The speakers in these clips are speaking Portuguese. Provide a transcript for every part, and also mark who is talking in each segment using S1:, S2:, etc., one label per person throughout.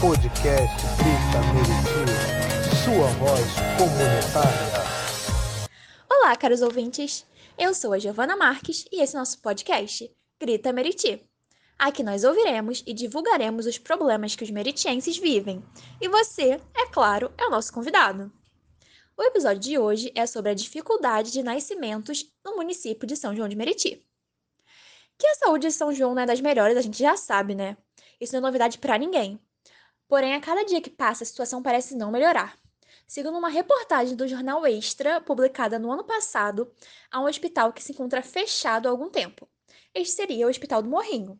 S1: podcast Grita Meriti, sua voz comunitária.
S2: Olá, caros ouvintes. Eu sou a Giovana Marques e esse é nosso podcast Grita Meriti. Aqui nós ouviremos e divulgaremos os problemas que os meritienses vivem. E você, é claro, é o nosso convidado. O episódio de hoje é sobre a dificuldade de nascimentos no município de São João de Meriti. Que a saúde de São João não é das melhores, a gente já sabe, né? Isso não é novidade para ninguém. Porém, a cada dia que passa, a situação parece não melhorar. Segundo uma reportagem do jornal Extra, publicada no ano passado, há um hospital que se encontra fechado há algum tempo. Este seria o Hospital do Morrinho.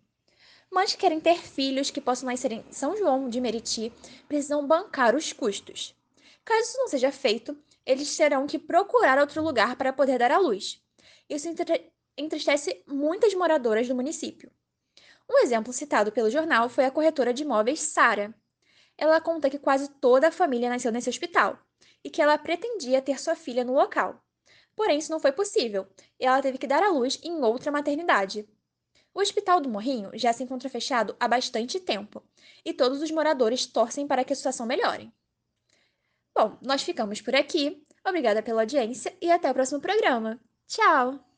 S2: Mães que querem ter filhos que possam nascer em São João de Meriti precisam bancar os custos. Caso isso não seja feito, eles terão que procurar outro lugar para poder dar à luz. Isso entristece muitas moradoras do município. Um exemplo citado pelo jornal foi a corretora de imóveis Sara. Ela conta que quase toda a família nasceu nesse hospital e que ela pretendia ter sua filha no local. Porém, isso não foi possível e ela teve que dar à luz em outra maternidade. O Hospital do Morrinho já se encontra fechado há bastante tempo e todos os moradores torcem para que a situação melhore. Bom, nós ficamos por aqui. Obrigada pela audiência e até o próximo programa. Tchau!